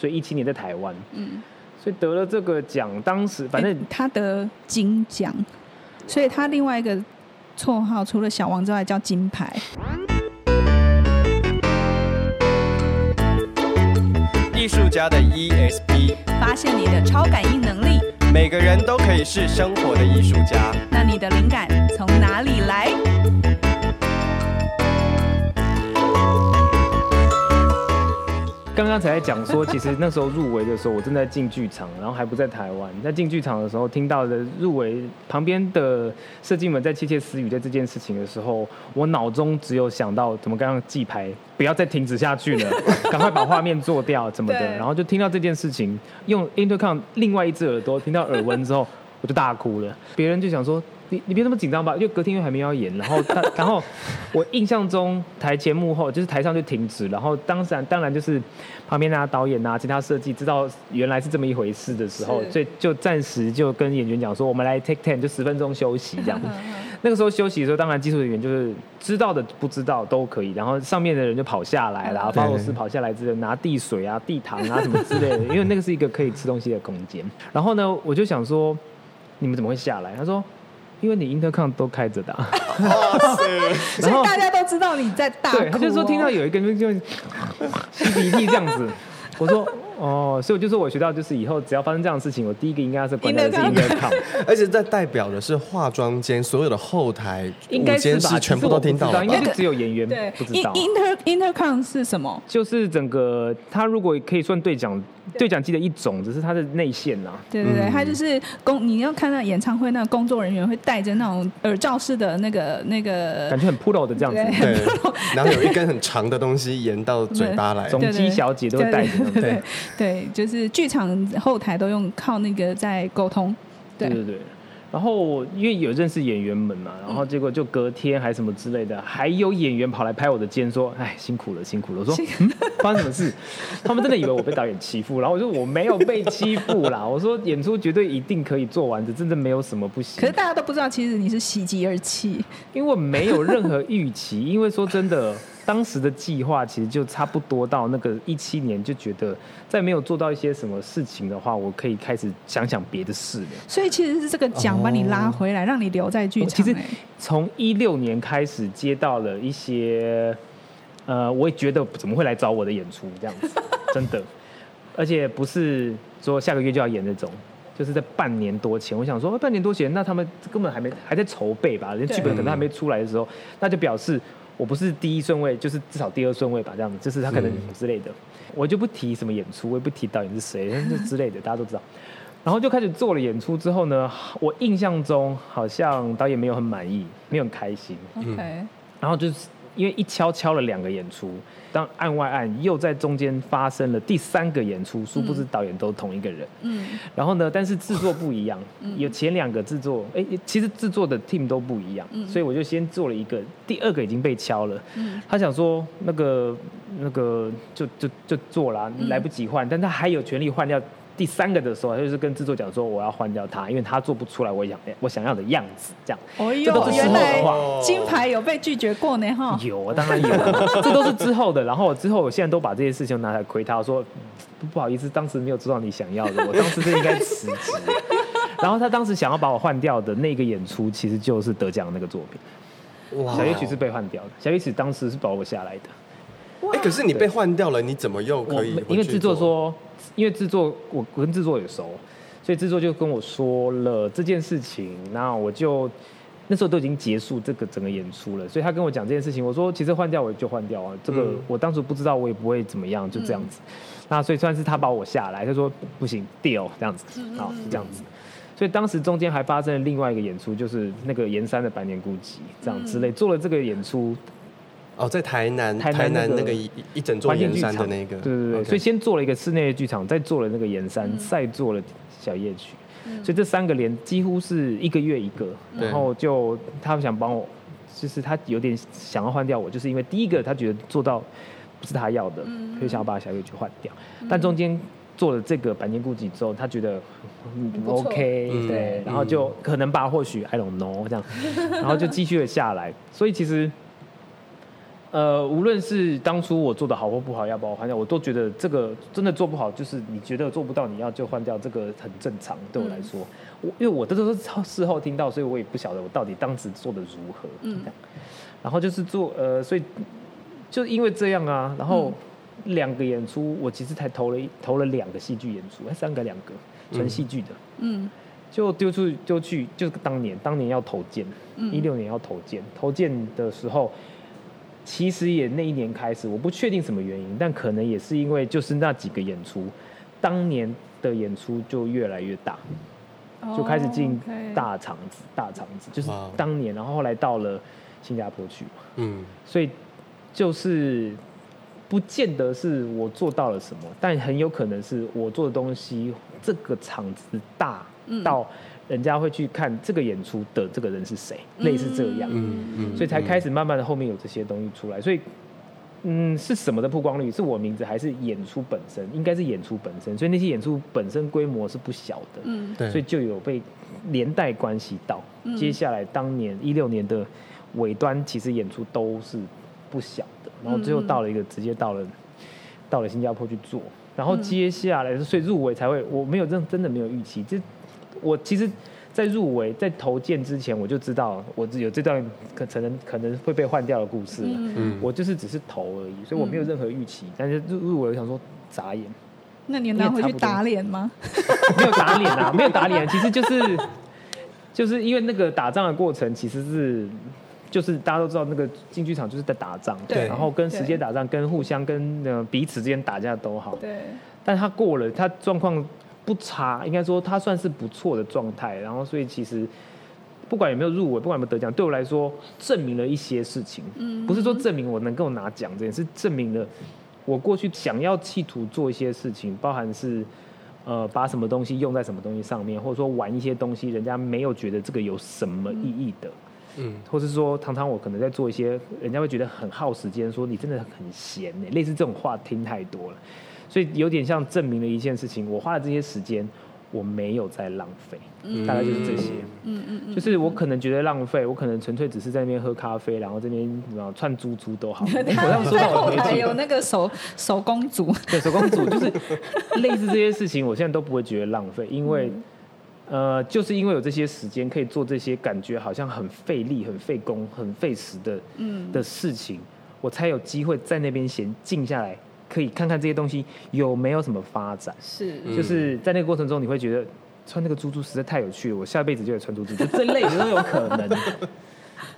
所以一七年在台湾，嗯，所以得了这个奖，当时反正、欸、他得金奖，所以他另外一个绰号除了小王之外叫金牌。艺术家的 ESP，发现你的超感应能力。每个人都可以是生活的艺术家。那你的灵感从哪里来？刚刚才在讲说，其实那时候入围的时候，我正在进剧场，然后还不在台湾。在进剧场的时候，听到的入围旁边的设计们在窃窃私语在这件事情的时候，我脑中只有想到怎么刚刚记牌，不要再停止下去了，赶快把画面做掉，怎么的。然后就听到这件事情，用 intercom 另外一只耳朵听到耳闻之后，我就大哭了。别人就想说。你你别那么紧张吧，因为隔天又还没要演，然后他然后我印象中台前幕后就是台上就停止，然后当然当然就是旁边啊导演啊其他设计知道原来是这么一回事的时候，所以就暂时就跟演员讲说，我们来 take ten 就十分钟休息这样。那个时候休息的时候，当然技术人员就是知道的不知道都可以，然后上面的人就跑下来，然后巴罗斯跑下来之后拿递水啊递糖啊什么之类的，因为那个是一个可以吃东西的空间。然后呢，我就想说你们怎么会下来？他说。因为你 intercom 都开着的，所以大家都知道你在大哭。对，他就说听到有一个人就 吸鼻涕这样子，我说。哦，所以我就说，我学到就是以后只要发生这样的事情，我第一个应该是关掉的是 intercom，而且这代表的是化妆间所有的后台应该是全部都听到了，应该是只有演员不知道。inter intercom 是什么？就是整个它如果可以算对讲对。讲机的一种，只是它的内线呐。对对对，它就是工你要看到演唱会那个工作人员会戴着那种耳罩式的那个那个，感觉很 pro 的这样子，对，然后有一根很长的东西延到嘴巴来，总机小姐都会带着，对。对，就是剧场后台都用靠那个在沟通。对对对，然后因为有认识演员们嘛，然后结果就隔天还什么之类的，还有演员跑来拍我的肩说：“哎，辛苦了，辛苦了。”我说：“嗯，发生什么事？” 他们真的以为我被导演欺负，然后 我说：“我没有被欺负啦。”我说：“演出绝对一定可以做完的，真的没有什么不行。”可是大家都不知道，其实你是喜极而泣，因为我没有任何预期，因为说真的。当时的计划其实就差不多到那个一七年，就觉得再没有做到一些什么事情的话，我可以开始想想别的事了。所以其实是这个奖把你拉回来，让你留在剧场。其实从一六年开始接到了一些，呃，我也觉得怎么会来找我的演出这样子，真的，而且不是说下个月就要演那种，就是在半年多前，我想说半年多前，那他们根本还没还在筹备吧，连剧本可能还没出来的时候，那就表示。我不是第一顺位，就是至少第二顺位吧，这样子，就是他可能之类的，我就不提什么演出，我也不提导演是谁，就之类的，大家都知道。然后就开始做了演出之后呢，我印象中好像导演没有很满意，没有很开心。OK，然后就是。因为一敲敲了两个演出，当案外案又在中间发生了第三个演出，殊不知导演都同一个人。嗯，然后呢，但是制作不一样，有前两个制作，哎，其实制作的 team 都不一样，所以我就先做了一个，第二个已经被敲了。嗯，他想说那个那个就就就做了，来不及换，但他还有权利换掉。第三个的时候，他就是跟制作讲说，我要换掉他，因为他做不出来我想我想要的样子，这样。哦呦，这都是之后的话。金牌有被拒绝过呢哈？有，当然有，这都是之后的。然后之后，我现在都把这些事情拿来亏他，我说不好意思，当时没有做到你想要的，我当时就应该辞职。然后他当时想要把我换掉的那个演出，其实就是得奖的那个作品。哇，小夜曲是被换掉的，小夜曲当时是保我下来的。哎，可是你被换掉了，你怎么又可以？因为制作说。因为制作，我跟制作也熟，所以制作就跟我说了这件事情。那我就那时候都已经结束这个整个演出了，所以他跟我讲这件事情。我说其实换掉我就换掉啊，这个我当时不知道，我也不会怎么样，就这样子。那所以算是他把我下来，他说不行，deal 这样子，好这样子。所以当时中间还发生了另外一个演出，就是那个盐山的百年孤寂这样之类，做了这个演出。哦，在台南，台南那个一一整座盐山的那个，对对对，所以先做了一个室内的剧场，再做了那个盐山，再做了小夜曲，所以这三个连几乎是一个月一个，然后就他想帮我，就是他有点想要换掉我，就是因为第一个他觉得做到不是他要的，所以想要把小夜曲换掉，但中间做了这个百年孤寂之后，他觉得 OK，对，然后就可能吧，或许 I don't know 这样，然后就继续了下来，所以其实。呃，无论是当初我做的好或不好，要把我换掉，我都觉得这个真的做不好，就是你觉得做不到，你要就换掉，这个很正常。对我来说，我因为我这都是事后听到，所以我也不晓得我到底当时做的如何。嗯，然后就是做呃，所以就因为这样啊，然后两个演出，我其实才投了投了两个戏剧演出，还三个两个纯戏剧的。嗯。就丢出丢去，就是当年当年要投件，一六年要投件，投件的时候。其实也那一年开始，我不确定什么原因，但可能也是因为就是那几个演出，当年的演出就越来越大，就开始进大场子，大场子就是当年，然后后来到了新加坡去，嗯，所以就是不见得是我做到了什么，但很有可能是我做的东西这个场子大到。人家会去看这个演出的这个人是谁，类似这样，嗯嗯，所以才开始慢慢的后面有这些东西出来。所以，嗯，是什么的曝光率？是我名字还是演出本身？应该是演出本身。所以那些演出本身规模是不小的，嗯，对，所以就有被连带关系到。接下来当年一六年的尾端，其实演出都是不小的。然后最后到了一个直接到了到了新加坡去做。然后接下来，所以入围才会，我没有真真的没有预期这。我其实，在入围、在投件之前，我就知道我有这段可可能可能会被换掉的故事。嗯，我就是只是投而已，所以我没有任何预期。但是入入围，我想说眨眼。那你拿回去打脸吗？没有打脸啊，没有打脸。其实就是就是因为那个打仗的过程，其实是就是大家都知道，那个竞技场就是在打仗，对，然后跟时间打仗，跟互相跟呃彼此之间打架都好。对。但他过了，他状况。不差，应该说他算是不错的状态。然后，所以其实不管有没有入围，不管有没有得奖，对我来说证明了一些事情。嗯，不是说证明我能够拿奖，这件事证明了我过去想要企图做一些事情，包含是呃把什么东西用在什么东西上面，或者说玩一些东西，人家没有觉得这个有什么意义的。嗯，或是说常常我可能在做一些，人家会觉得很耗时间，说你真的很闲呢，类似这种话听太多了。所以有点像证明了一件事情，我花了这些时间我没有在浪费，嗯、大概就是这些。嗯嗯嗯，就是我可能觉得浪费，我可能纯粹只是在那边喝咖啡，然后这边然后串珠珠都好。我刚说到我还有那个手手工组，对手工组就是 类似这些事情，我现在都不会觉得浪费，因为、嗯、呃，就是因为有这些时间可以做这些感觉好像很费力、很费工、很费时的嗯的事情，我才有机会在那边闲静下来。可以看看这些东西有没有什么发展，是，就是在那个过程中，你会觉得穿那个珠珠实在太有趣了，我下辈子就得穿珠珠，就这 类的都有可能，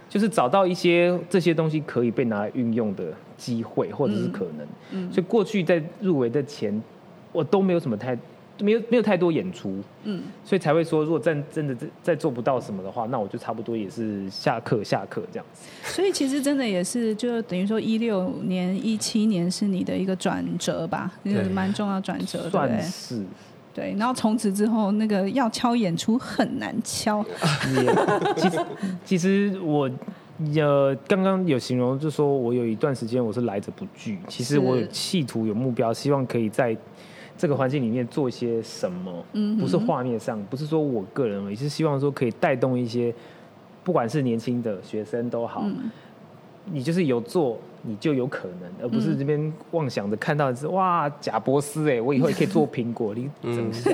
就是找到一些这些东西可以被拿来运用的机会，或者是可能，嗯，所以过去在入围的前，我都没有什么太。没有没有太多演出，嗯，所以才会说，如果真真的再做不到什么的话，那我就差不多也是下课下课这样子。所以其实真的也是，就等于说一六年、一七年是你的一个转折吧，就是蛮重要转折，算是。对，然后从此之后，那个要敲演出很难敲。其实其实我呃刚刚有形容，就说我有一段时间我是来者不拒。其实我有企图有目标，希望可以在。这个环境里面做一些什么？嗯，不是画面上，不是说我个人而已，是希望说可以带动一些，不管是年轻的学生都好，嗯、你就是有做，你就有可能，而不是这边妄想着看到的是哇，贾博斯哎，我以后也可以做苹果，你怎么想？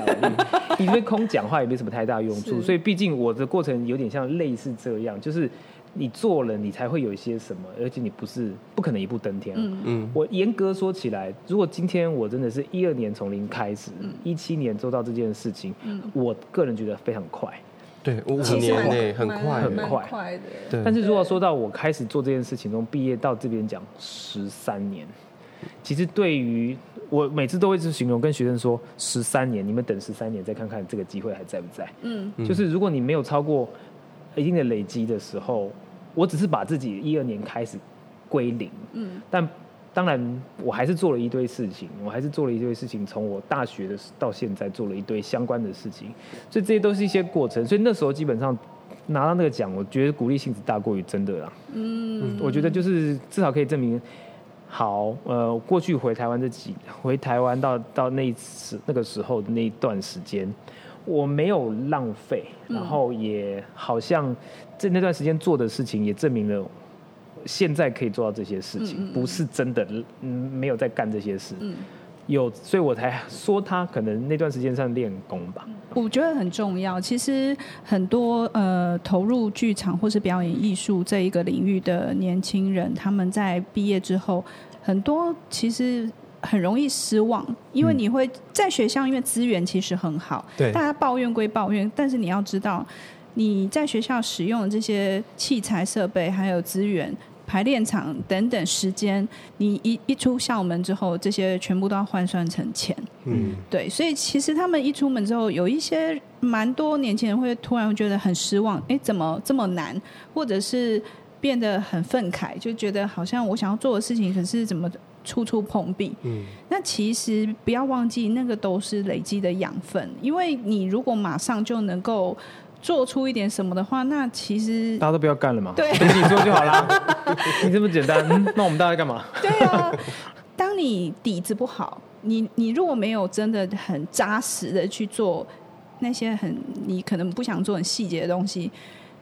你这边空讲话也没什么太大用处，所以毕竟我的过程有点像类似这样，就是。你做了，你才会有一些什么，而且你不是不可能一步登天。嗯嗯。我严格说起来，如果今天我真的是一二年从零开始，一七年做到这件事情，我个人觉得非常快。对，五年内很快很快。对。但是如果说到我开始做这件事情，从毕业到这边讲十三年，其实对于我每次都会是形容跟学生说，十三年，你们等十三年再看看这个机会还在不在。嗯。就是如果你没有超过。一定的累积的时候，我只是把自己一二年开始归零，嗯，但当然我还是做了一堆事情，我还是做了一堆事情，从我大学的到现在做了一堆相关的事情，所以这些都是一些过程，所以那时候基本上拿到那个奖，我觉得鼓励性质大过于真的啦，嗯，我觉得就是至少可以证明，好，呃，过去回台湾这几回台湾到到那时那个时候的那一段时间。我没有浪费，然后也好像在那段时间做的事情也证明了现在可以做到这些事情，嗯嗯嗯不是真的嗯没有在干这些事。嗯有，所以我才说他可能那段时间上练功吧。我觉得很重要。其实很多呃投入剧场或是表演艺术这一个领域的年轻人，他们在毕业之后，很多其实很容易失望，因为你会在学校，因为资源其实很好，对，大家抱怨归抱怨，但是你要知道你在学校使用的这些器材设备还有资源。排练场等等时间，你一一出校门之后，这些全部都要换算成钱。嗯，对，所以其实他们一出门之后，有一些蛮多年轻人会突然觉得很失望，哎，怎么这么难？或者是变得很愤慨，就觉得好像我想要做的事情，可是怎么处处碰壁？嗯，那其实不要忘记，那个都是累积的养分，因为你如果马上就能够。做出一点什么的话，那其实大家都不要干了嘛，对，等你做就好啦。你这么简单，嗯，那我们大家干嘛？对啊，当你底子不好，你你如果没有真的很扎实的去做那些很你可能不想做很细节的东西，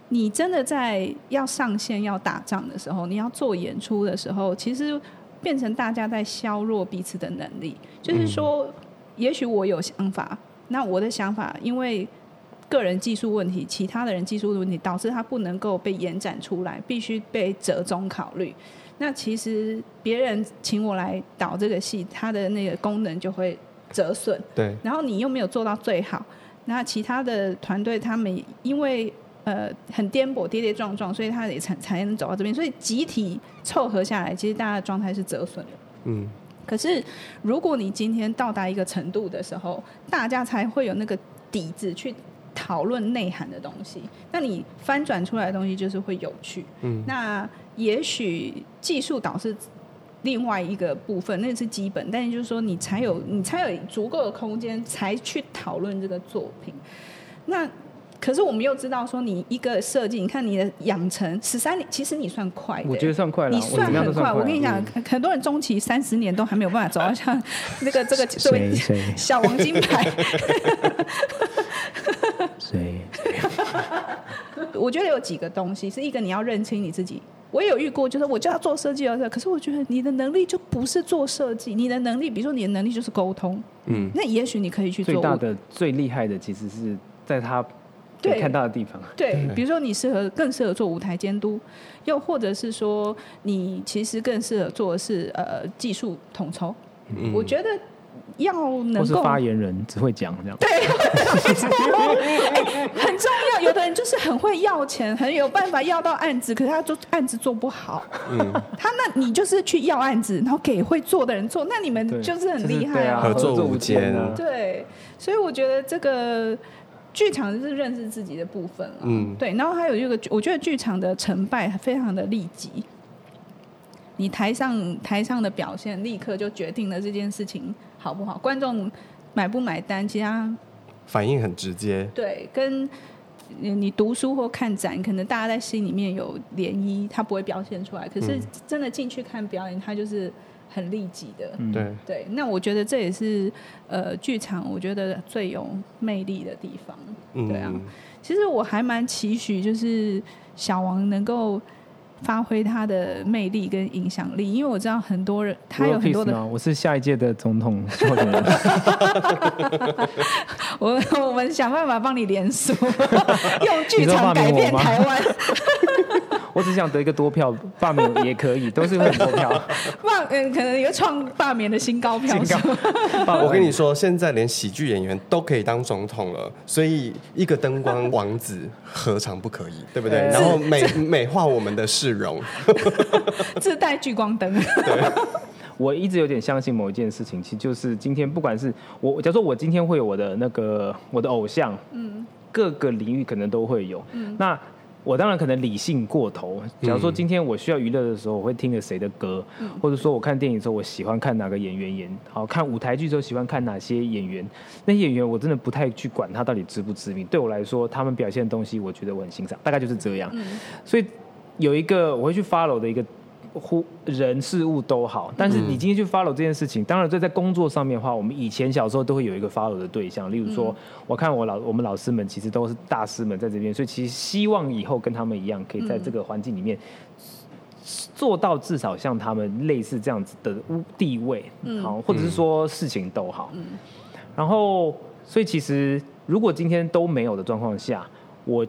你真的在要上线要打仗的时候，你要做演出的时候，其实变成大家在削弱彼此的能力。就是说，嗯，也许我有想法，那我的想法因为。个人技术问题，其他的人技术问题，导致他不能够被延展出来，必须被折中考虑。那其实别人请我来导这个戏，他的那个功能就会折损。对。然后你又没有做到最好，那其他的团队他们因为呃很颠簸、跌跌撞撞，所以他也才才能走到这边。所以集体凑合下来，其实大家的状态是折损的。嗯。可是如果你今天到达一个程度的时候，大家才会有那个底子去。讨论内涵的东西，那你翻转出来的东西就是会有趣。嗯，那也许技术导是另外一个部分，那是基本，但是就是说你才有你才有足够的空间，才去讨论这个作品。那。可是我们又知道说，你一个设计，你看你的养成十三年，其实你算快的。我觉得算快了，你算很快。我，我跟你讲，嗯、很多人中期三十年都还没有办法走到像 那个这个这位 小王金牌。谁？我觉得有几个东西，是一个你要认清你自己。我也有遇过，就是我就要做设计而可是我觉得你的能力就不是做设计，你的能力，比如说你的能力就是沟通。嗯。那也许你可以去做。最大的、最厉害的，其实是在他。对，看到的地方。对，比如说你适合更适合做舞台监督，又或者是说你其实更适合做的是呃技术统筹。嗯，我觉得要能够。是发言人只会讲这样。对，很重要。有的人就是很会要钱，很有办法要到案子，可是他做案子做不好。嗯。他那你就是去要案子，然后给会做的人做，那你们就是很厉害啊，合作无间啊。对，所以我觉得这个。剧场是认识自己的部分了，嗯，对，然后还有一个，我觉得剧场的成败非常的立即，你台上台上的表现立刻就决定了这件事情好不好，观众买不买单，其他反应很直接，对，跟你读书或看展，可能大家在心里面有涟漪，他不会表现出来，可是真的进去看表演，他就是。很利己的，对。对，那我觉得这也是呃剧场，我觉得最有魅力的地方，对啊。其实我还蛮期许，就是小王能够发挥他的魅力跟影响力，因为我知道很多人他有很多的，我，我是下一届的总统候选人，我 我们想办法帮你连署，用剧场改变台湾。我只想得一个多票，罢免也可以，都是很多票。罢嗯，可能有创罢免的新高票。新高。我跟你说，现在连喜剧演员都可以当总统了，所以一个灯光王子何尝不可以？对不对？然后美美化我们的市容，自带聚光灯。对。我一直有点相信某一件事情，其实就是今天，不管是我，假如说我今天会有我的那个我的偶像，嗯，各个领域可能都会有，嗯，那。我当然可能理性过头。假如说今天我需要娱乐的时候，我会听着谁的歌，嗯、或者说我看电影的时候，我喜欢看哪个演员演，好看舞台剧的时候喜欢看哪些演员。那些演员我真的不太去管他到底知不知名。对我来说，他们表现的东西，我觉得我很欣赏，大概就是这样。嗯、所以有一个我会去 follow 的一个。乎人事物都好，但是你今天去 follow 这件事情，嗯、当然这在工作上面的话，我们以前小时候都会有一个 follow 的对象，例如说，嗯、我看我老我们老师们其实都是大师们在这边，所以其实希望以后跟他们一样，可以在这个环境里面做到至少像他们类似这样子的地位，嗯，好，或者是说事情都好，嗯，然后所以其实如果今天都没有的状况下，我。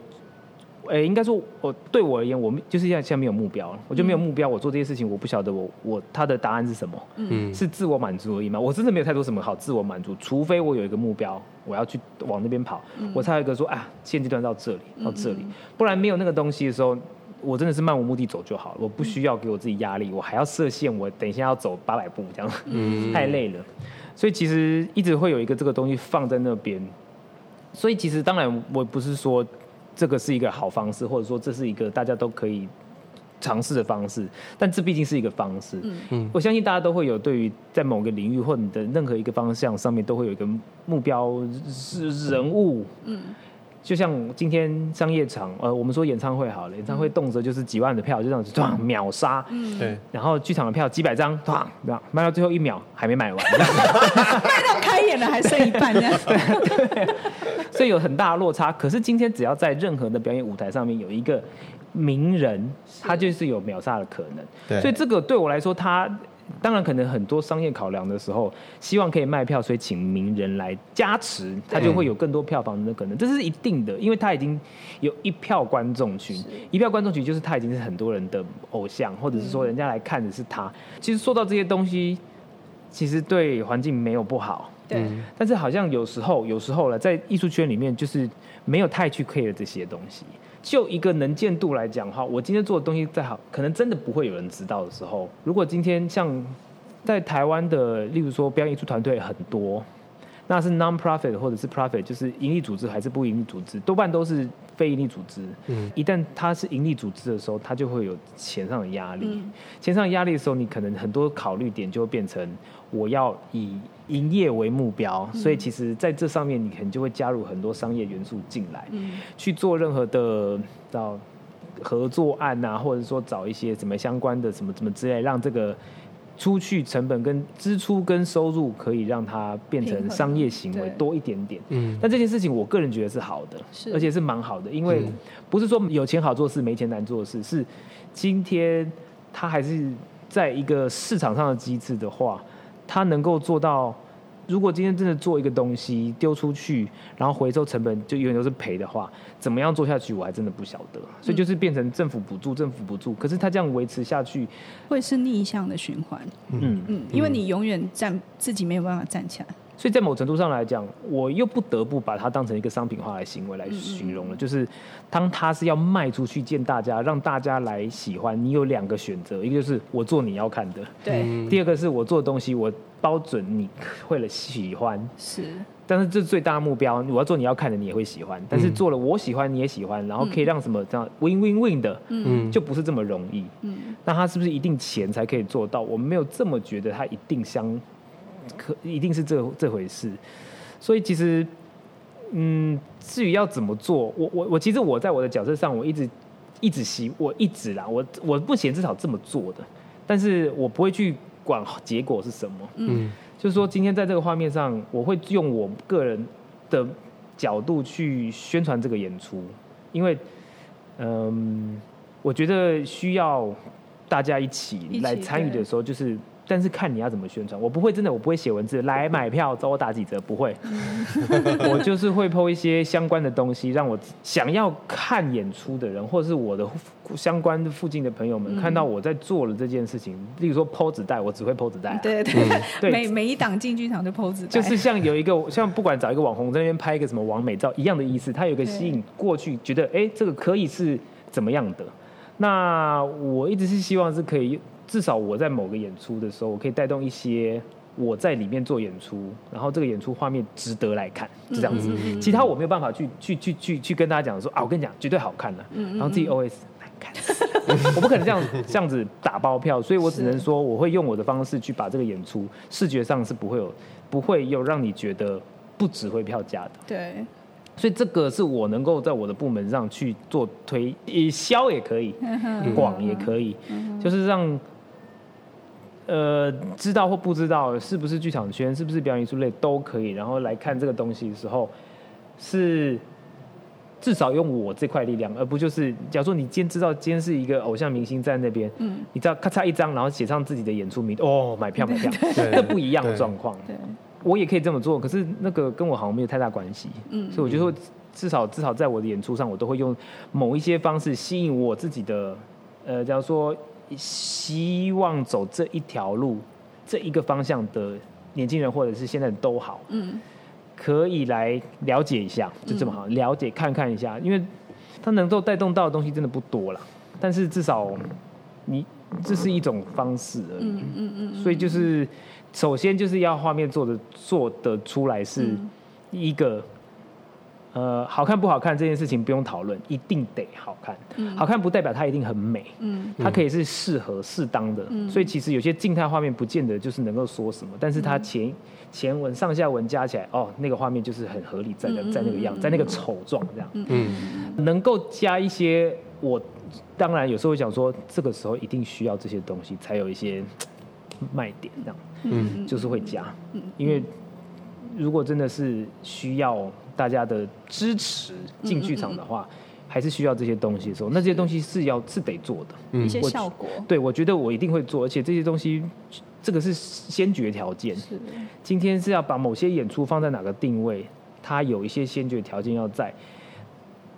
哎、欸，应该说，我对我而言，我就是现在现在没有目标了。我就没有目标，我做这些事情，我不晓得我我他的答案是什么，嗯，是自我满足而已嘛？我真的没有太多什么好自我满足，除非我有一个目标，我要去往那边跑，嗯、我才有一个说，啊，现阶段到这里，到这里，不然没有那个东西的时候，我真的是漫无目的走就好了。我不需要给我自己压力，我还要设限，我等一下要走八百步这样，嗯，太累了。所以其实一直会有一个这个东西放在那边。所以其实当然我不是说。这个是一个好方式，或者说这是一个大家都可以尝试的方式，但这毕竟是一个方式。嗯嗯，我相信大家都会有对于在某个领域或你的任何一个方向上面都会有一个目标是人物。嗯。就像今天商业场，呃，我们说演唱会好了，演唱会动辄就是几万的票，就这样子，唰秒杀。嗯，对。然后剧场的票几百张，唰，这样卖到最后一秒还没卖完，卖到开演了还剩一半这样。对，对。所以有很大的落差。可是今天只要在任何的表演舞台上面有一个名人，他就是有秒杀的可能。对。所以这个对我来说，他。当然，可能很多商业考量的时候，希望可以卖票，所以请名人来加持，他就会有更多票房的可能，这是一定的，因为他已经有一票观众群，一票观众群就是他已经是很多人的偶像，或者是说人家来看的是他。其实说到这些东西，其实对环境没有不好，对，但是好像有时候，有时候了，在艺术圈里面，就是没有太去 care 这些东西。就一个能见度来讲的话，我今天做的东西再好，可能真的不会有人知道的时候。如果今天像在台湾的，例如说表演艺术团队很多，那是 non-profit 或者是 profit，就是盈利组织还是不盈利组织，多半都是非盈利组织。嗯，一旦它是盈利组织的时候，它就会有钱上的压力。嗯，钱上的压力的时候，你可能很多考虑点就会变成我要以。营业为目标，所以其实在这上面，你可能就会加入很多商业元素进来，嗯、去做任何的找合作案啊，或者说找一些什么相关的什么什么之类，让这个出去成本跟支出跟收入可以让它变成商业行为多一点点。嗯，但这件事情我个人觉得是好的，是而且是蛮好的，因为不是说有钱好做事，没钱难做事，是今天它还是在一个市场上的机制的话。他能够做到，如果今天真的做一个东西丢出去，然后回收成本就永远都是赔的话，怎么样做下去我还真的不晓得。所以就是变成政府补助，政府补助，可是他这样维持下去，会是逆向的循环。嗯嗯，因为你永远站自己没有办法站起来。所以在某程度上来讲，我又不得不把它当成一个商品化的行为来形容了。就是当它是要卖出去见大家，让大家来喜欢，你有两个选择，一个就是我做你要看的，对；第二个是我做的东西，我包准你会了喜欢。是，但是这是最大的目标，我要做你要看的，你也会喜欢。但是做了我喜欢，你也喜欢，然后可以让什么这样 win win win 的，嗯，就不是这么容易。嗯，那他是不是一定钱才可以做到？我没有这么觉得，他一定相。可一定是这这回事，所以其实，嗯，至于要怎么做，我我我其实我在我的角色上，我一直一直希我一直啦，我我不嫌至少这么做的，但是我不会去管结果是什么，嗯，就是说今天在这个画面上，我会用我个人的角度去宣传这个演出，因为，嗯，我觉得需要大家一起来参与的时候，就是。但是看你要怎么宣传，我不会真的，我不会写文字来买票，找我打几折，不会。我就是会 po 一些相关的东西，让我想要看演出的人，或者是我的相关的附近的朋友们，看到我在做了这件事情。例如说 po 纸袋，我只会 po 纸袋啊。对对对，对 每每一档进剧场就 po 纸袋。就是像有一个，像不管找一个网红在那边拍一个什么网美照一样的意思，他有一个吸引过去，觉得哎、欸，这个可以是怎么样的。那我一直是希望是可以。至少我在某个演出的时候，我可以带动一些我在里面做演出，然后这个演出画面值得来看，是这样子。其他我没有办法去去去去去跟大家讲说啊，我跟你讲绝对好看的，然后自己 OS 难看，我不可能这样这样子打包票，所以我只能说我会用我的方式去把这个演出视觉上是不会有不会有让你觉得不值回票价的。对。所以这个是我能够在我的部门上去做推，以销也可以，广也可以，就是让。呃，知道或不知道是不是剧场圈，是不是表演艺术类都可以，然后来看这个东西的时候，是至少用我这块力量，而不就是假如说你今天知道今天是一个偶像明星在那边，嗯，你知道咔嚓一张，然后写上自己的演出名，哦，买票买票，那不一样的状况。对，我也可以这么做，可是那个跟我好像没有太大关系。嗯，所以我觉得至少至少在我的演出上，我都会用某一些方式吸引我自己的，呃，假如说希望走这一条路，这一个方向的年轻人或者是现在都好，嗯。可以来了解一下，就这么好，嗯、了解看看一下，因为它能够带动到的东西真的不多了，但是至少你这是一种方式而已，嗯嗯嗯，所以就是首先就是要画面做的做得出来是一个。呃，好看不好看这件事情不用讨论，一定得好看。嗯、好看不代表它一定很美，嗯，它可以是适合适当的。嗯、所以其实有些静态画面不见得就是能够说什么，但是它前、嗯、前文上下文加起来，哦，那个画面就是很合理，在那在那个样，在那个丑状这样。嗯，能够加一些，我当然有时候会想说，这个时候一定需要这些东西才有一些 卖点这样。嗯，就是会加，因为如果真的是需要。大家的支持进剧场的话，嗯嗯嗯，还是需要这些东西的时候，那这些东西是要是得做的，嗯、一些效果。对，我觉得我一定会做，而且这些东西，这个是先决条件。是，今天是要把某些演出放在哪个定位，它有一些先决条件要在。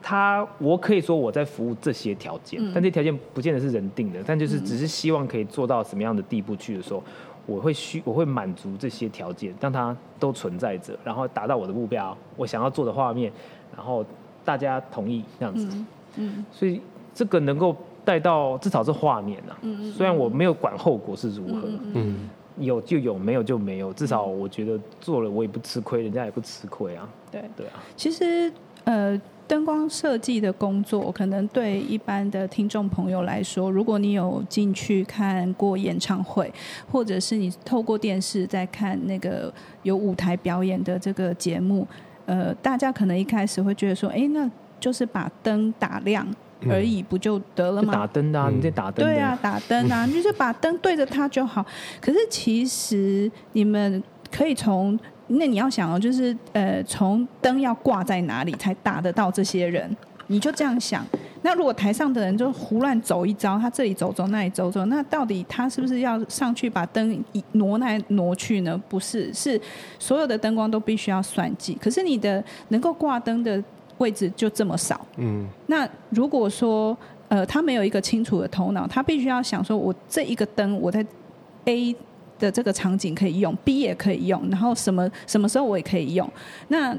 它，我可以说我在服务这些条件，嗯、但这些条件不见得是人定的，但就是只是希望可以做到什么样的地步去的时候。我会需我会满足这些条件，让它都存在着，然后达到我的目标，我想要做的画面，然后大家同意这样子，嗯，嗯，所以这个能够带到至少是画面啊，嗯，虽然我没有管后果是如何，嗯，有就有，没有就没有，至少我觉得做了我也不吃亏，人家也不吃亏啊，对。对啊，其实呃。灯光设计的工作，可能对一般的听众朋友来说，如果你有进去看过演唱会，或者是你透过电视在看那个有舞台表演的这个节目，呃，大家可能一开始会觉得说，哎，那就是把灯打亮而已，不就得了吗？打灯啊，你在打灯。对啊，打灯啊，你就是把灯对着它就好。可是其实你们可以从。那你要想哦，就是呃，从灯要挂在哪里才打得到这些人？你就这样想。那如果台上的人就胡乱走一遭，他这里走走，那里走走，那到底他是不是要上去把灯挪来挪去呢？不是，是所有的灯光都必须要算计。可是你的能够挂灯的位置就这么少。嗯。那如果说呃，他没有一个清楚的头脑，他必须要想说，我这一个灯我在 A。的这个场景可以用，B 也可以用，然后什么什么时候我也可以用。那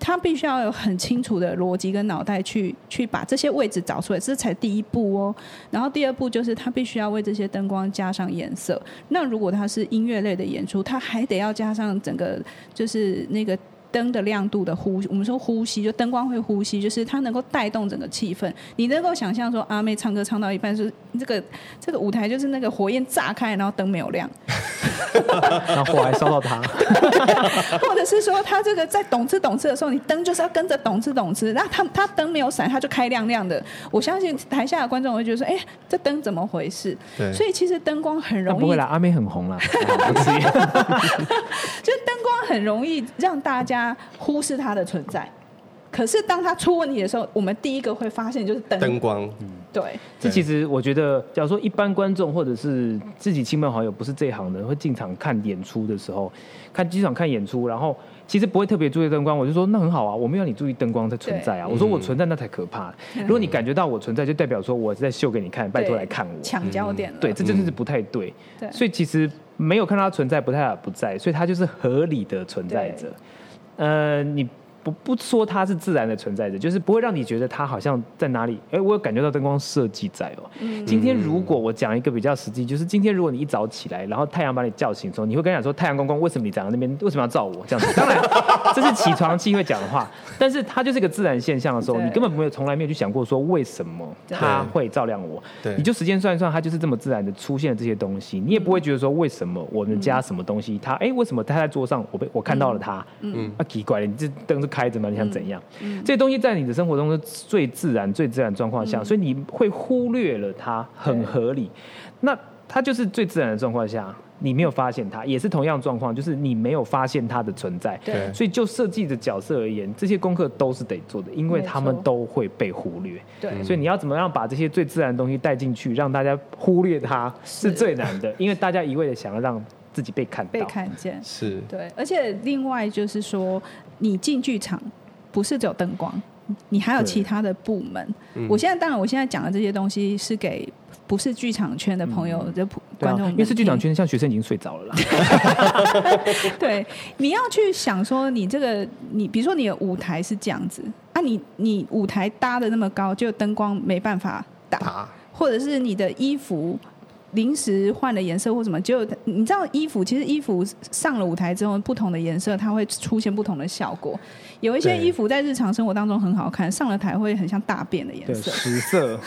他必须要有很清楚的逻辑跟脑袋去去把这些位置找出来，这才第一步哦。然后第二步就是他必须要为这些灯光加上颜色。那如果他是音乐类的演出，他还得要加上整个就是那个。灯的亮度的呼，我们说呼吸，就灯光会呼吸，就是它能够带动整个气氛。你能够想象说阿妹唱歌唱到一半，是这个这个舞台就是那个火焰炸开，然后灯没有亮，然后火还烧到他，或者是说他这个在懂吃懂吃的时候，你灯就是要跟着懂吃懂吃，那他他灯没有闪，他就开亮亮的。我相信台下的观众会觉得说，哎，这灯怎么回事？对，所以其实灯光很容易。不会啦，阿妹很红啦，就是灯光很容易让大家。他忽视它的存在，可是当他出问题的时候，我们第一个会发现就是灯灯光。嗯，对。这其实我觉得，假如说一般观众或者是自己亲朋好友不是这一行的，会进场看演出的时候，看机场看演出，然后其实不会特别注意灯光。我就说那很好啊，我没有你注意灯光的存在啊。我说我存在那才可怕。嗯、如果你感觉到我存在，就代表说我是在秀给你看，拜托来看我。抢焦点了。对，这真的是不太对。对。所以其实没有看到它存在，不太不在，所以它就是合理的存在着。呃，你不不说它是自然的存在着，就是不会让你觉得它好像在哪里。哎，我有感觉到灯光设计在哦。嗯、今天如果我讲一个比较实际，就是今天如果你一早起来，然后太阳把你叫醒的时候，你会跟他讲说：“太阳公公，为什么你长在那边？为什么要照我？”这样子。当然，这是起床气会讲的话，但是它就是一个自然现象的时候，你根本没有从来没有去想过说为什么它会照亮我。对，你就时间算一算，它就是这么自然的出现了这些东西，你也不会觉得说为什么我们家什么东西它哎为什么它在桌上我被我看到了它嗯啊奇怪了，你这灯是开着吗？你想怎样？嗯、这些东西在你的生活中是最自然、最自然状况下，嗯、所以你会忽略了它，很合理。那它就是最自然的状况下，你没有发现它，也是同样状况，就是你没有发现它的存在。对，所以就设计的角色而言，这些功课都是得做的，因为他们都会被忽略。对，所以你要怎么样把这些最自然的东西带进去，让大家忽略它，是最难的，因为大家一味的想要让自己被看到、被看见。是对，而且另外就是说，你进剧场不是只有灯光，你还有其他的部门。我现在当然，我现在讲的这些东西是给。不是剧场圈的朋友，的、嗯、观众、啊，因为是剧场圈，像学生已经睡着了啦。对，你要去想说，你这个，你比如说你的舞台是这样子啊你，你你舞台搭的那么高，就灯光没办法打，打或者是你的衣服临时换了颜色或什么，就你知道衣服，其实衣服上了舞台之后，不同的颜色它会出现不同的效果。有一些衣服在日常生活当中很好看，上了台会很像大便的颜色。食色。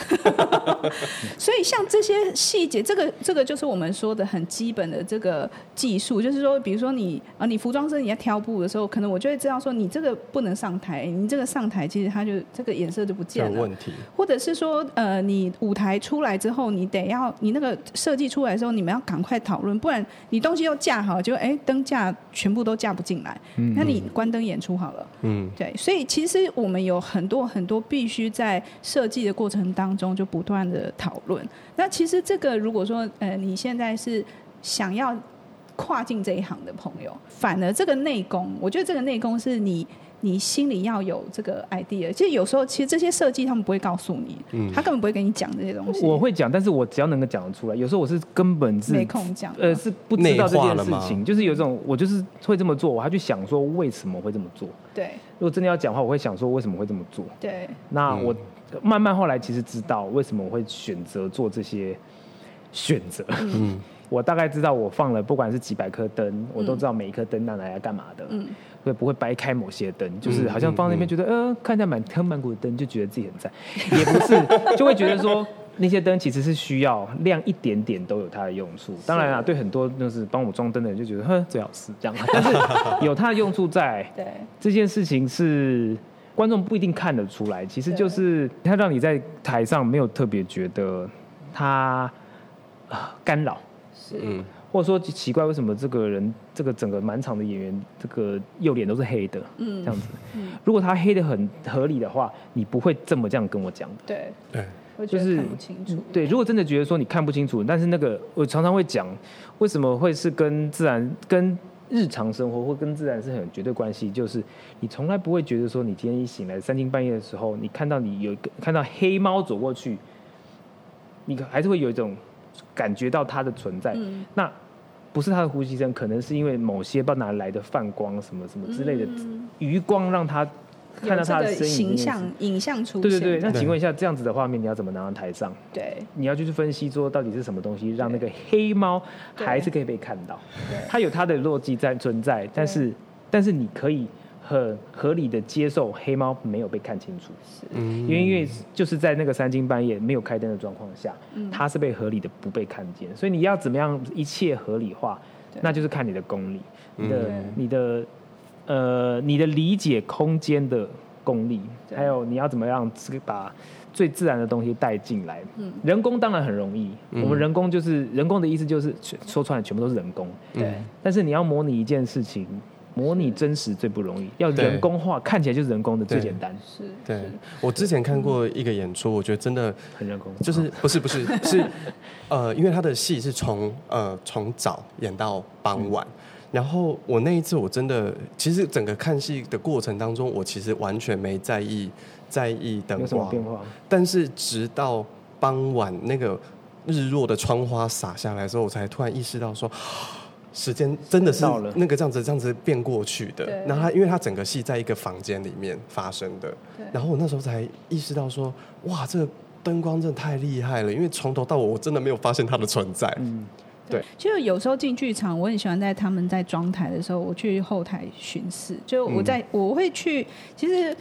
所以像这些细节，这个这个就是我们说的很基本的这个技术，就是说，比如说你啊，你服装师你在挑布的时候，可能我就会知道说，你这个不能上台，你这个上台其实它就这个颜色就不见了。问题。或者是说，呃，你舞台出来之后，你得要你那个设计出来的时候，你们要赶快讨论，不然你东西又架好，就哎灯架全部都架不进来，那你关灯演出好了。嗯，对，所以其实我们有很多很多必须在设计的过程当中就不断的讨论。那其实这个如果说呃你现在是想要跨进这一行的朋友，反而这个内功，我觉得这个内功是你。你心里要有这个 idea，其实有时候其实这些设计他们不会告诉你，嗯，他根本不会跟你讲这些东西。我会讲，但是我只要能够讲得出来。有时候我是根本是没空讲，呃，是不知道这件事情，就是有一种我就是会这么做，我还去想说为什么会这么做。对，如果真的要讲话，我会想说为什么会这么做。对，那我慢慢后来其实知道为什么我会选择做这些选择。嗯，我大概知道我放了不管是几百颗灯，我都知道每一颗灯拿来要干嘛的。嗯。会不会掰开某些灯，就是好像放在那边觉得，嗯嗯、呃，看起来满坑满谷的灯，就觉得自己很赞，也不是，就会觉得说那些灯其实是需要亮一点点都有它的用处。当然啊，对很多就是帮我装灯的人就觉得，哼，最好是这样，但是有它的用处在。对，这件事情是观众不一定看得出来，其实就是它让你在台上没有特别觉得它干扰。是。嗯或者说奇怪，为什么这个人这个整个满场的演员这个右脸都是黑的？嗯，这样子。嗯，如果他黑的很合理的话，你不会这么这样跟我讲的。对对，就是看不清楚。对，如果真的觉得说你看不清楚，但是那个我常常会讲，为什么会是跟自然、跟日常生活或跟自然是很有绝对关系？就是你从来不会觉得说，你今天一醒来三更半夜的时候，你看到你有一个看到黑猫走过去，你还是会有一种感觉到它的存在。嗯，那。不是他的呼吸声，可能是因为某些不知道哪来的泛光什么什么之类的余光，让他看到他的身影形象影像出现。对对对，那请问一下，这样子的画面你要怎么拿到台上？对，你要去分析说到底是什么东西让那个黑猫还是可以被看到？对，它有它的逻辑在存在，但是但是你可以。很合理的接受黑猫没有被看清楚，是，因为因为就是在那个三更半夜没有开灯的状况下，它是被合理的不被看见，所以你要怎么样一切合理化，那就是看你的功力，你的你的呃你的理解空间的功力，还有你要怎么样把最自然的东西带进来。人工当然很容易，我们人工就是人工的意思就是说出来全部都是人工，对，但是你要模拟一件事情。模拟真实最不容易，要人工化，看起来就是人工的最简单。是，对。我之前看过一个演出，我觉得真的很人工，就是不是不是是，呃，因为他的戏是从呃从早演到傍晚，然后我那一次我真的，其实整个看戏的过程当中，我其实完全没在意在意灯光？但是直到傍晚那个日落的窗花洒下来的时候，我才突然意识到说。时间真的是那个这样子这样子变过去的，然后他因为他整个戏在一个房间里面发生的，然后我那时候才意识到说，哇，这个灯光真的太厉害了，因为从头到尾我真的没有发现它的存在。嗯，对。就有时候进剧场，我很喜欢在他们在装台的时候，我去后台巡视，就我在我会去，其实。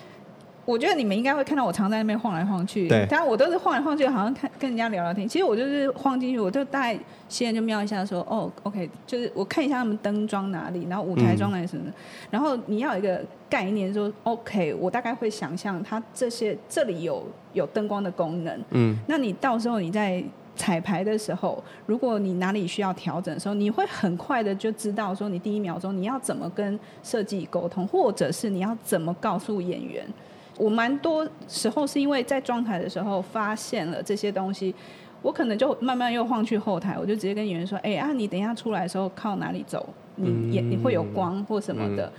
我觉得你们应该会看到我常在那边晃来晃去，对，但我都是晃来晃去，好像看跟人家聊聊天。其实我就是晃进去，我就大概先人就瞄一下说，哦，OK，就是我看一下他们灯装哪里，然后舞台装哪里什么的。嗯、然后你要有一个概念说，OK，我大概会想象它这些这里有有灯光的功能。嗯，那你到时候你在彩排的时候，如果你哪里需要调整的时候，你会很快的就知道说你第一秒钟你要怎么跟设计沟通，或者是你要怎么告诉演员。我蛮多时候是因为在装台的时候发现了这些东西，我可能就慢慢又晃去后台，我就直接跟演员说：“哎啊，你等一下出来的时候靠哪里走？你也你会有光或什么的。”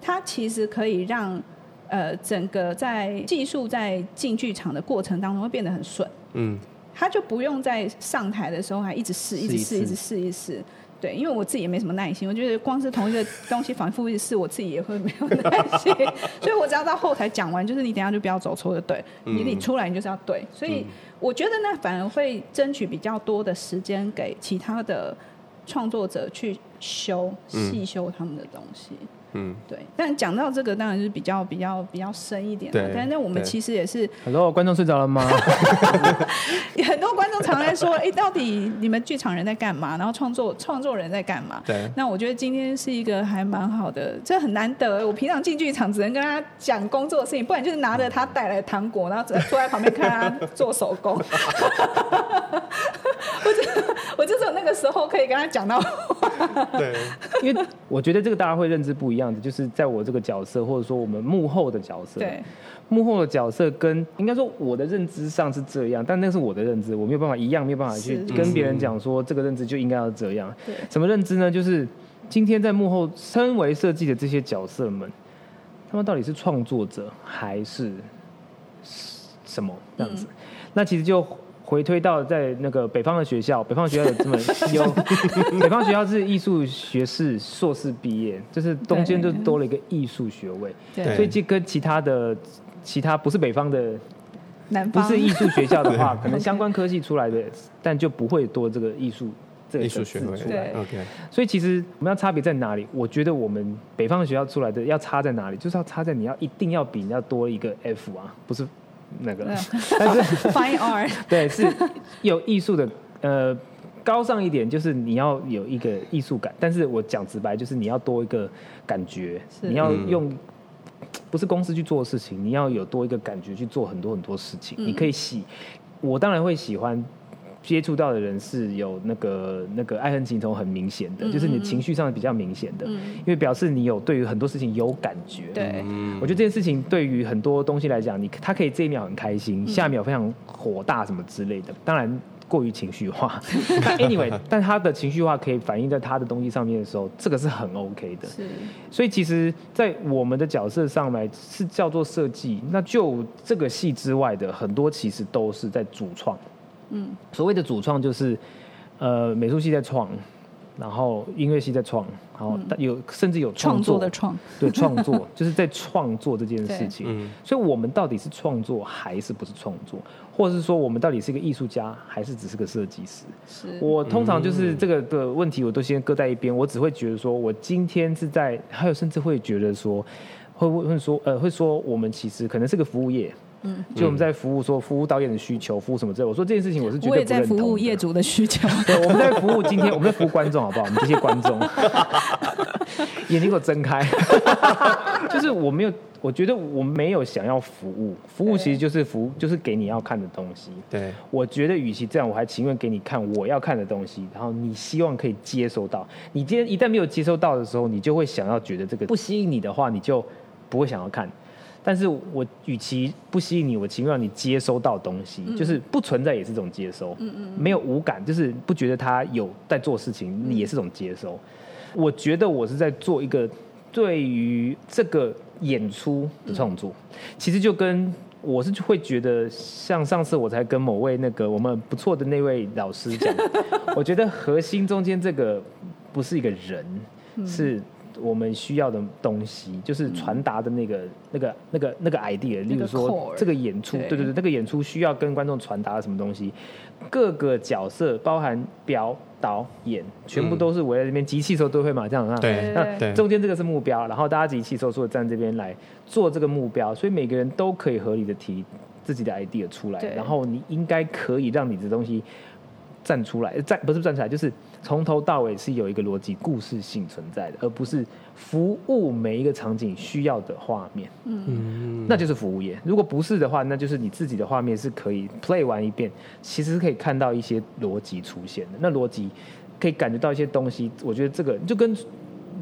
它其实可以让呃整个在技术在进剧场的过程当中会变得很顺。嗯。他就不用在上台的时候还一直试，一直试，一直试，一直试。对，因为我自己也没什么耐心，我觉得光是同一个东西反复一直试，我自己也会没有 耐心。所以我只要到后台讲完，就是你等下就不要走错就对，你你出来你就是要对。所以我觉得呢，反而会争取比较多的时间给其他的创作者去修、细修他们的东西。嗯，对，但讲到这个，当然是比较比较比较深一点的。但是我们其实也是很多观众睡着了吗？很多观众常在说，哎，到底你们剧场人在干嘛？然后创作创作人在干嘛？对。那我觉得今天是一个还蛮好的，这很难得。我平常进剧场只能跟他讲工作的事情，不然就是拿着他带来的糖果，然后坐在旁边看他做手工。我就我就是有那个时候可以跟他讲到话。对，因为我觉得这个大家会认知不一样。就是在我这个角色，或者说我们幕后的角色，对，幕后的角色跟应该说我的认知上是这样，但那是我的认知，我没有办法一样，没有办法去跟别人讲说这个认知就应该要这样。对，什么认知呢？就是今天在幕后身为设计的这些角色们，他们到底是创作者还是什么这样子？嗯、那其实就。回推到在那个北方的学校，北方学校有这么 有，北方学校是艺术学士硕士毕业，就是中间就多了一个艺术学位，对，所以这跟其他的其他不是北方的，南方不是艺术学校的话，可能相关科系出来的，但就不会多这个艺术这个艺术学位出来。OK，所以其实我们要差别在哪里？我觉得我们北方的学校出来的要差在哪里？就是要差在你要一定要比人家多一个 F 啊，不是。那个，但是 Fine Art 对是有艺术的，呃，高尚一点就是你要有一个艺术感，但是我讲直白就是你要多一个感觉，你要用不是公司去做的事情，你要有多一个感觉去做很多很多事情，你可以喜，我当然会喜欢。接触到的人是有那个那个爱恨情仇很明显的，嗯、就是你情绪上比较明显的，嗯、因为表示你有对于很多事情有感觉。对，我觉得这件事情对于很多东西来讲，你他可以这一秒很开心，下一秒非常火大什么之类的。当然过于情绪化，anyway，但他的情绪化可以反映在他的东西上面的时候，这个是很 OK 的。是，所以其实，在我们的角色上来是叫做设计，那就这个戏之外的很多其实都是在主创。嗯，所谓的主创就是，呃，美术系在创，然后音乐系在创，然后有甚至有创作，创作的创，对，创作就是在创作这件事情。嗯，所以我们到底是创作还是不是创作，或者是说我们到底是一个艺术家还是只是个设计师？是我通常就是这个的问题，我都先搁在一边，我只会觉得说我今天是在，还有甚至会觉得说，会会说，呃，会说我们其实可能是个服务业。嗯，就我们在服务说服务导演的需求，服务什么之类。我说这件事情我是绝对不认同。我也在服务业主的需求。对，我们在服务今天，我们在服务观众，好不好？我们这些观众，眼睛给我睁开。就是我没有，我觉得我没有想要服务，服务其实就是服务，就是给你要看的东西。对，我觉得与其这样，我还情愿给你看我要看的东西，然后你希望可以接收到。你今天一旦没有接收到的时候，你就会想要觉得这个不吸引你的话，你就不会想要看。但是我与其不吸引你，我情愿让你接收到东西，嗯、就是不存在也是一种接收，嗯嗯，没有无感，就是不觉得他有在做事情，也是一种接收。嗯、我觉得我是在做一个对于这个演出的创作，嗯、其实就跟我是会觉得，像上次我才跟某位那个我们不错的那位老师讲，我觉得核心中间这个不是一个人，嗯、是。我们需要的东西就是传达的那个、嗯、那个、那个、那个 idea。例如说，这个演出，对对对，那个演出需要跟观众传达什么东西？各个角色，包含表导演，全部都是围在这边。集气的时候都会嘛，这样啊。对。那中间这个是目标，然后大家集气的时候说站这边来做这个目标，所以每个人都可以合理的提自己的 idea 出来，然后你应该可以让你的东西站出来，站不是站出来，就是从头到尾是有一个逻辑、故事性存在的，而不是服务每一个场景需要的画面。嗯，那就是服务业。如果不是的话，那就是你自己的画面是可以 play 完一遍，其实是可以看到一些逻辑出现的。那逻辑可以感觉到一些东西。我觉得这个就跟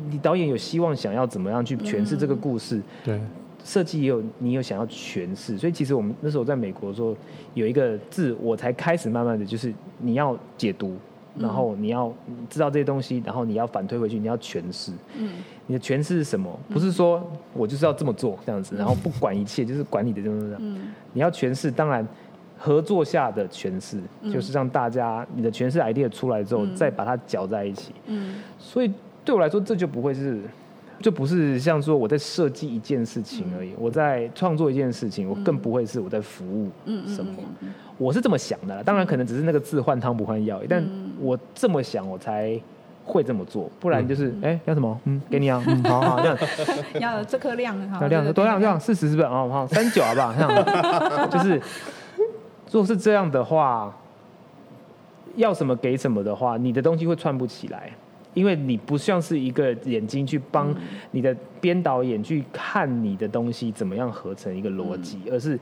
你导演有希望想要怎么样去诠释这个故事。对。设计也有你有想要诠释，所以其实我们那时候在美国的时候有一个字，我才开始慢慢的就是你要解读，然后你要知道这些东西，然后你要反推回去，你要诠释。嗯，你的诠释是什么？不是说我就是要这么做这样子，然后不管一切就是管你的这种这样。嗯，你要诠释，当然合作下的诠释就是让大家你的诠释 idea 出来之后，再把它搅在一起。嗯，所以对我来说这就不会是。就不是像说我在设计一件事情而已，嗯、我在创作一件事情，我更不会是我在服务什么。嗯我是这么想的，当然可能只是那个字换汤不换药，嗯、但我这么想，我才会这么做。不然就是，哎、要什么？嗯，给你啊，嗯，好好这样。要这颗量，要量多量量四十是不是？哦，好，三九好不好？这样，就是，如果是这样的话，要什么给什么的话，你的东西会串不起来。因为你不像是一个眼睛去帮你的编导演去看你的东西怎么样合成一个逻辑，而是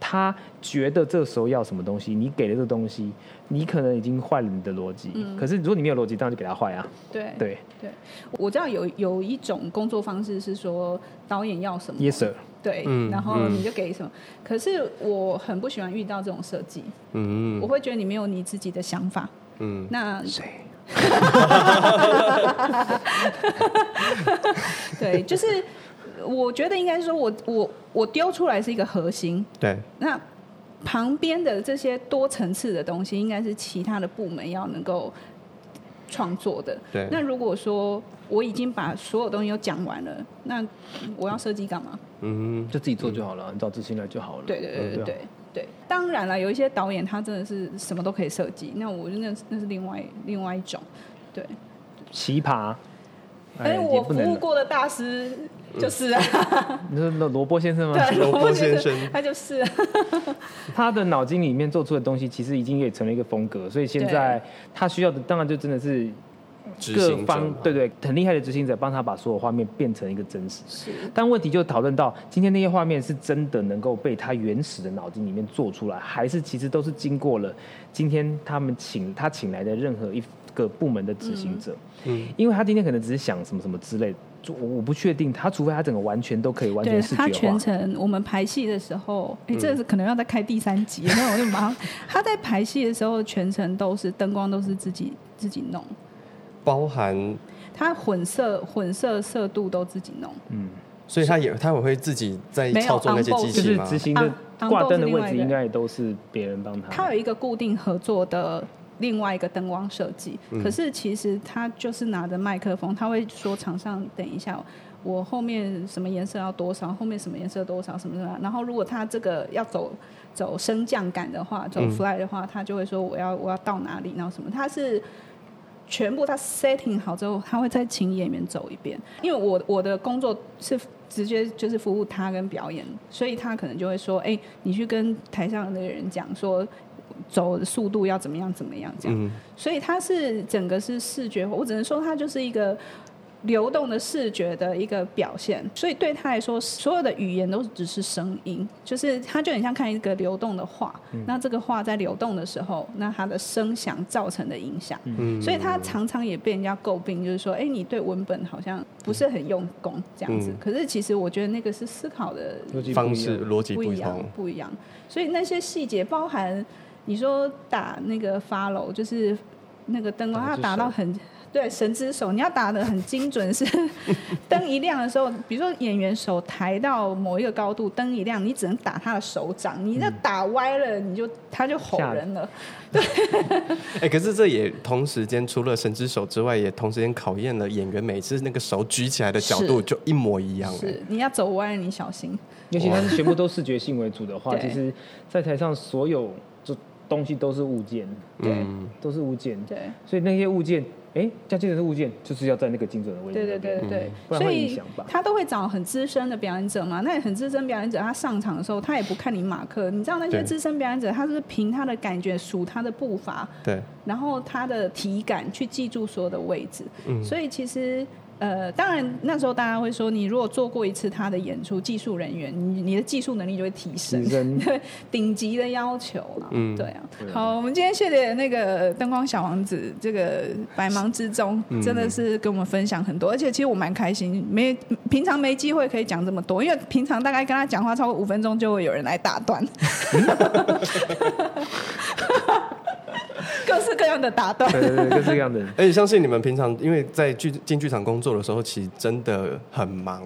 他觉得这时候要什么东西，你给了这个东西，你可能已经坏了你的逻辑。可是如果你没有逻辑，当然就给他坏啊。对对对，我知道有有一种工作方式是说导演要什么，Yes sir。对，然后你就给什么。可是我很不喜欢遇到这种设计，嗯，我会觉得你没有你自己的想法，嗯，那谁？对，就是我觉得应该说我，我我我丢出来是一个核心。对，那旁边的这些多层次的东西，应该是其他的部门要能够创作的。对，那如果说我已经把所有东西都讲完了，那我要设计干嘛？嗯，就自己做就好了，你找执行来就好了。对对对对对。对对，当然了，有一些导演他真的是什么都可以设计，那我觉得那那是另外另外一种，对。奇葩。哎，我服务过的大师就是啊。你说罗罗波先生吗？对，罗波先生，他就是。他的脑筋里面做出的东西，其实已经也成了一个风格，所以现在他需要的，当然就真的是。各方对对，很厉害的执行者帮他把所有画面变成一个真实。是，但问题就讨论到今天那些画面是真的能够被他原始的脑筋里面做出来，还是其实都是经过了今天他们请他请来的任何一个部门的执行者。嗯，因为他今天可能只是想什么什么之类，我我不确定他，除非他整个完全都可以完全视觉化。他全程我们排戏的时候，哎，这是可能要再开第三集，那我就马上。他在排戏的时候，全程都是灯光都是自己自己弄。包含他混色、混色色度都自己弄，嗯，所以他也他也会自己在操作那些机器吗？就是执行的挂灯的位置应该也都是别人帮他。他有一个固定合作的另外一个灯光设计，嗯、可是其实他就是拿着麦克风，他会说场上等一下，我后面什么颜色要多少，后面什么颜色多少什么什么，然后如果他这个要走走升降感的话，走 fly 的话，嗯、他就会说我要我要到哪里，然后什么，他是。全部他 setting 好之后，他会再请演员走一遍。因为我我的工作是直接就是服务他跟表演，所以他可能就会说：“哎，你去跟台上的那个人讲说，走的速度要怎么样怎么样这样。嗯”所以它是整个是视觉，我只能说它就是一个。流动的视觉的一个表现，所以对他来说，所有的语言都只是声音，就是他就很像看一个流动的画。嗯、那这个画在流动的时候，那它的声响造成的影响，嗯、所以他常常也被人家诟病，就是说，哎，你对文本好像不是很用功这样子。嗯、可是其实我觉得那个是思考的方式逻辑不一样，不一样。所以那些细节包含你说打那个 follow，就是那个灯光，它打到很。对，神之手，你要打的很精准，是 灯一亮的时候，比如说演员手抬到某一个高度，灯一亮，你只能打他的手掌，你那打歪了，你就他就吼人了。对。哎、欸，可是这也同时间除了神之手之外，也同时间考验了演员每次那个手举起来的角度就一模一样。是，你要走歪了，你小心。尤其他是全部都视觉性为主的话，其实，在台上所有这东西都是物件，对，都是物件，对，所以那些物件。哎，加精准的物件就是要在那个精准的位置。对对对对对，嗯、不然会影响吧。他都会找很资深的表演者嘛，那很资深表演者，他上场的时候，他也不看你马克，你知道那些资深表演者，他是凭他的感觉数他的步伐，对，然后他的体感去记住所有的位置，嗯，所以其实。呃，当然那时候大家会说，你如果做过一次他的演出，技术人员，你你的技术能力就会提升，对，顶级的要求了，嗯，对啊。好，我们今天谢谢那个灯光小王子，这个百忙之中真的是跟我们分享很多，而且其实我蛮开心，没平常没机会可以讲这么多，因为平常大概跟他讲话超过五分钟就会有人来打断。各式各样的打断，对对对，各式各样的。而且相信你们平常因为在剧进剧场工作的时候，其实真的很忙，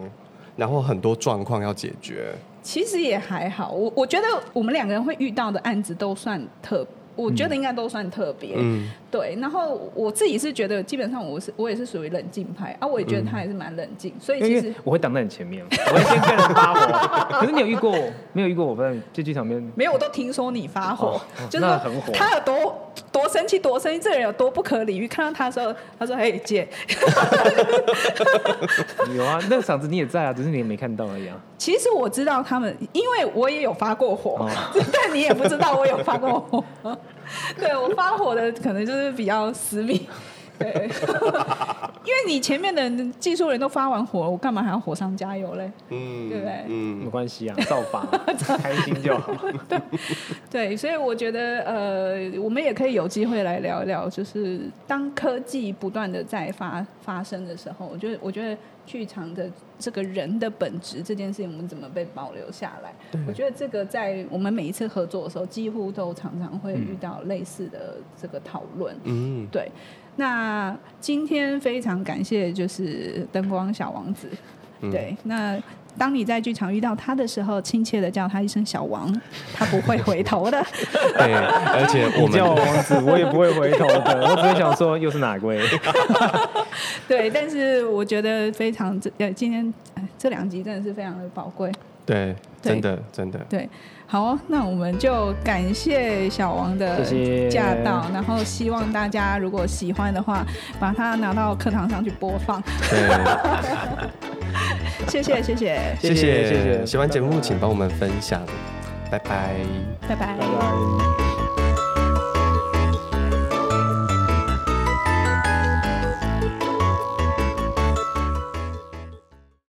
然后很多状况要解决。其实也还好，我我觉得我们两个人会遇到的案子都算特别。我觉得应该都算特别，嗯，对。然后我自己是觉得，基本上我是我也是属于冷静派啊，我也觉得他也是蛮冷静，所以其实我会挡在你前面，我会先跟人发火。可是你有遇过没有遇过我在这剧场面？没有，我都听说你发火，就是很火。他有多多生气，多生气，这人有多不可理喻。看到他的时候，他说：“嘿，姐。”有啊，那个嗓子你也在啊，只是你也没看到而已啊。其实我知道他们，因为我也有发过火，但你也不知道我有发过火。对，我发火的可能就是比较私密，对，因为你前面的技术人都发完火了，我干嘛还要火上加油嘞？嗯，对不对？嗯，没关系啊，造法，开心就好。对，所以我觉得呃，我们也可以有机会来聊一聊，就是当科技不断的在发发生的时候，我觉得，我觉得。剧场的这个人的本质这件事情，我们怎么被保留下来？我觉得这个在我们每一次合作的时候，几乎都常常会遇到类似的这个讨论。嗯，对。那今天非常感谢，就是灯光小王子。对，那。当你在剧场遇到他的时候，亲切的叫他一声“小王”，他不会回头的。对，而且 我们叫我王子，我也不会回头的。我只会想说，又是哪位？对，但是我觉得非常这呃，今天这两集真的是非常的宝贵。对，真的真的。对，好，那我们就感谢小王的驾到，然后希望大家如果喜欢的话，把它拿到课堂上去播放。对。谢谢谢谢谢谢谢谢，喜欢节目请帮我们分享，拜拜拜拜。拜拜。